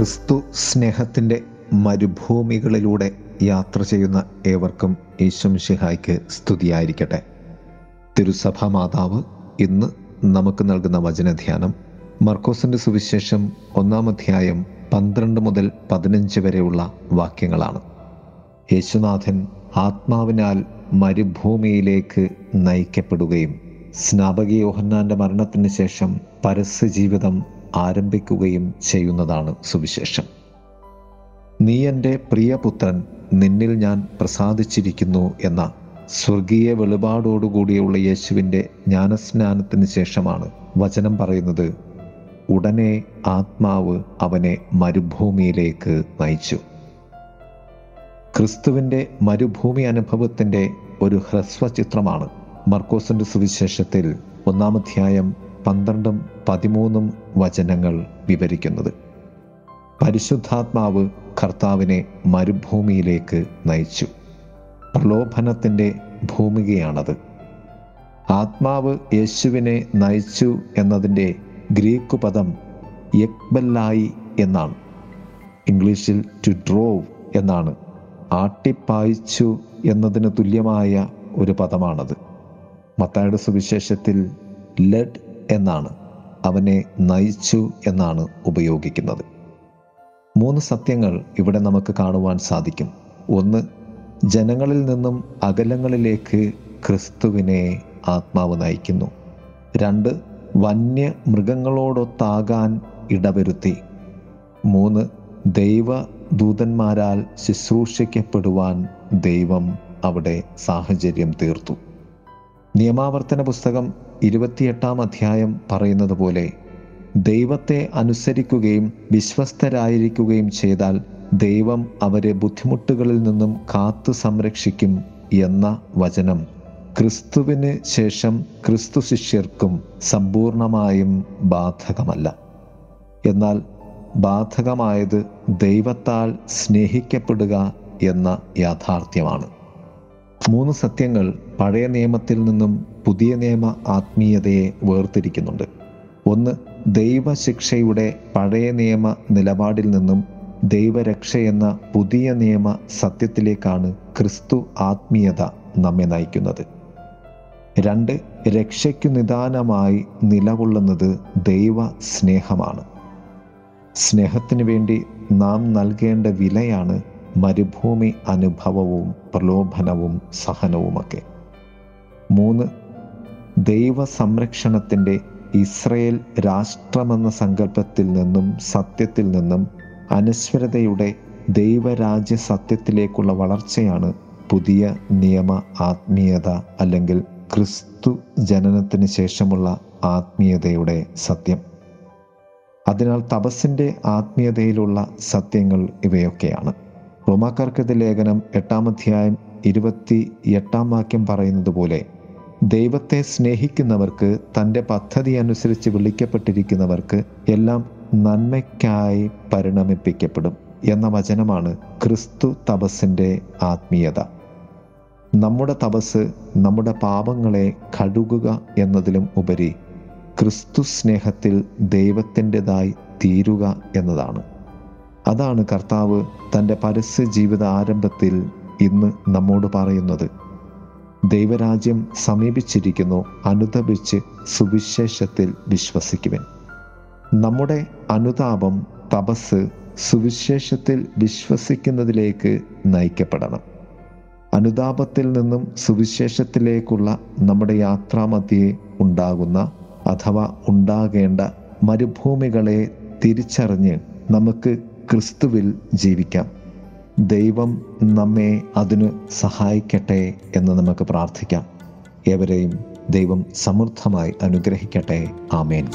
ക്രിസ്തു സ്നേഹത്തിന്റെ മരുഭൂമികളിലൂടെ യാത്ര ചെയ്യുന്ന ഏവർക്കും ഈശ്വംഷിഹായ്ക്ക് സ്തുതിയായിരിക്കട്ടെ. തിരുസഭാ മാതാവ് ഇന്ന് നമുക്ക് നൽകുന്ന വചനധ്യാനം മർക്കോസിന്റെ സുവിശേഷം ഒന്നാം അധ്യായം പന്ത്രണ്ട് മുതൽ പതിനഞ്ച് വരെയുള്ള വാക്യങ്ങളാണ്. യേശുനാഥൻ ആത്മാവിനാൽ മരുഭൂമിയിലേക്ക് നയിക്കപ്പെടുകയും സ്നാപക യോഹന്നാന്റെ മരണത്തിന് ശേഷം പരസ്യ ജീവിതം ആരംഭിക്കുകയും ചെയ്യുന്നതാണ് സുവിശേഷം. നീ എന്റെ പ്രിയപുത്രൻ നിന്നിൽ ഞാൻ പ്രസാദിച്ചിരിക്കുന്നു എന്ന സ്വർഗീയ വെളിപാടോടുകൂടിയുള്ള യേശുവിന്റെ ജ്ഞാനസ്നാനത്തിന് ശേഷമാണ് വചനം പറയുന്നത്. ഉടനെ ആത്മാവ് അവനെ മരുഭൂമിയിലേക്ക് നയിച്ചു. ക്രിസ്തുവിന്റെ മരുഭൂമി അനുഭവത്തിന്റെ ഒരു ഹ്രസ്വ ചിത്രമാണ് മർക്കോസിന്റെ സുവിശേഷത്തിൽ ഒന്നാമധ്യായം പന്ത്രണ്ടും പതിമൂന്നും വചനങ്ങൾ വിവരിക്കുന്നത്. പരിശുദ്ധാത്മാവ് കർത്താവിനെ മരുഭൂമിയിലേക്ക് നയിച്ചു. പ്രലോഭനത്തിന്റെ ഭൂമികയാണത്. ആത്മാവ് യേശുവിനെ നയിച്ചു എന്നതിന്റെ ഗ്രീക്ക് പദം യക്ബല്ലായി എന്നാണ്. ഇംഗ്ലീഷിൽ ടു ഡ്രോവ് എന്നാണ്. ആട്ടിപ്പായിച്ചു എന്നതിന് തുല്യമായ ഒരു പദമാണത്. മത്തായുടെ സുവിശേഷത്തിൽ ലെഡ് എന്നാണ്. അവനെ നയിച്ചു എന്നാണ് ഉപയോഗിക്കുന്നത്. മൂന്ന് സത്യങ്ങൾ ഇവിടെ നമുക്ക് കാണുവാൻ സാധിക്കും. ഒന്ന് ജനങ്ങളിൽ നിന്നും അകലങ്ങളിലേക്ക് ക്രിസ്തുവിനെ ആത്മാവ് നയിക്കുന്നു. രണ്ട് വന്യ മൃഗങ്ങളോടൊത്താകാൻ ഇടവരുത്തി. മൂന്ന് ദൈവ ദൂതന്മാരാൽ ശുശ്രൂഷിക്കപ്പെടുവാൻ ദൈവം അവിടെ സാഹചര്യം തീർത്തു. നിയമാവർത്തന പുസ്തകം ഇരുപത്തിയെട്ടാം അധ്യായം പറയുന്നത് പോലെ ദൈവത്തെ അനുസരിക്കുകയും വിശ്വസ്തരായിരിക്കുകയും ചെയ്താൽ ദൈവം അവരെ ബുദ്ധിമുട്ടുകളിൽ നിന്നും കാത്തു സംരക്ഷിക്കും എന്ന വചനം. ക്രിസ്തുവിന് ശേഷം ക്രിസ്തു ശിഷ്യർക്കും സമ്പൂർണമായും ബാധകമല്ല. എന്നാൽ ബാധകമായത് ദൈവത്താൽ സ്നേഹിക്കപ്പെടുക എന്ന യാഥാർത്ഥ്യമാണ്. മൂന്ന് സത്യങ്ങൾ പഴയ നിയമത്തിൽ നിന്നും പുതിയ നിയമ ആത്മീയതയെ വേർതിരിക്കുന്നുണ്ട്. ഒന്ന് ദൈവശിക്ഷയുടെ പഴയ നിയമ നിലപാടിൽ നിന്നും ദൈവരക്ഷ എന്ന പുതിയ നിയമ സത്യത്തിലേക്കാണ് ക്രിസ്തു ആത്മീയത നമ്മെ നയിക്കുന്നത്. രണ്ട് രക്ഷയ്ക്കു നിദാനമായി നിലകൊള്ളുന്നത് ദൈവ സ്നേഹമാണ് സ്നേഹത്തിന് വേണ്ടി നാം നൽകേണ്ട വിലയാണ് മരുഭൂമി അനുഭവവും പ്രലോഭനവും സഹനവുമൊക്കെ. മൂന്ന് ദൈവ സംരക്ഷണത്തിന്റെ ഇസ്രയേൽ രാഷ്ട്രമെന്ന സങ്കല്പത്തിൽ നിന്നും സത്യത്തിൽ നിന്നും അനശ്വരതയുടെ ദൈവരാജ്യ സത്യത്തിലേക്കുള്ള വളർച്ചയാണ് പുതിയ നിയമ ആത്മീയത അല്ലെങ്കിൽ ക്രിസ്തു ജനനത്തിന് ശേഷമുള്ള ആത്മീയതയുടെ സത്യം. അതിനാൽ തപസ്സിന്റെ ആത്മീയതയിലുള്ള സത്യങ്ങൾ ഇവയൊക്കെയാണ്. റോമാക്കാർക്കത് ലേഖനം എട്ടാം അധ്യായം ഇരുപത്തി എട്ടാം വാക്യം പറയുന്നത് പോലെ ദൈവത്തെ സ്നേഹിക്കുന്നവർക്ക് തന്റെ പദ്ധതി അനുസരിച്ച് വിളിക്കപ്പെട്ടിരിക്കുന്നവർക്ക് എല്ലാം നന്മയ്ക്കായി പരിണമിപ്പിക്കപ്പെടും എന്ന വചനമാണ് ക്രിസ്തു തപസ്സിന്റെ ആത്മീയത. നമ്മുടെ തപസ് നമ്മുടെ പാപങ്ങളെ കഴുകുക എന്നതിലും ഉപരി ക്രിസ്തു സ്നേഹത്തിൽ ദൈവത്തിന്റെതായി തീരുക എന്നതാണ്. അതാണ് കർത്താവ് തന്റെ പരസ്യ ജീവിത ആരംഭത്തിൽ ഇന്ന് നമ്മോട് പറയുന്നത്. ദൈവരാജ്യം സമീപിച്ചിരിക്കുന്നു അനുതപിച്ച് സുവിശേഷത്തിൽ വിശ്വസിക്കുവൻ. നമ്മുടെ അനുതാപം തപസ് സുവിശേഷത്തിൽ വിശ്വസിക്കുന്നതിലേക്ക് നയിക്കപ്പെടണം. അനുതാപത്തിൽ നിന്നും സുവിശേഷത്തിലേക്കുള്ള നമ്മുടെ യാത്രാമധ്യേ ഉണ്ടാകുന്ന അഥവാ ഉണ്ടാകേണ്ട മരുഭൂമികളെ തിരിച്ചറിഞ്ഞ് നമുക്ക് ക്രിസ്തുവിൽ ജീവിക്കാം. ദൈവം നമ്മെ അതിന് സഹായിക്കട്ടെ എന്ന് നമുക്ക് പ്രാർത്ഥിക്കാം. ഏവരെയും ദൈവം സമൃദ്ധമായി അനുഗ്രഹിക്കട്ടെ. ആമേൻ.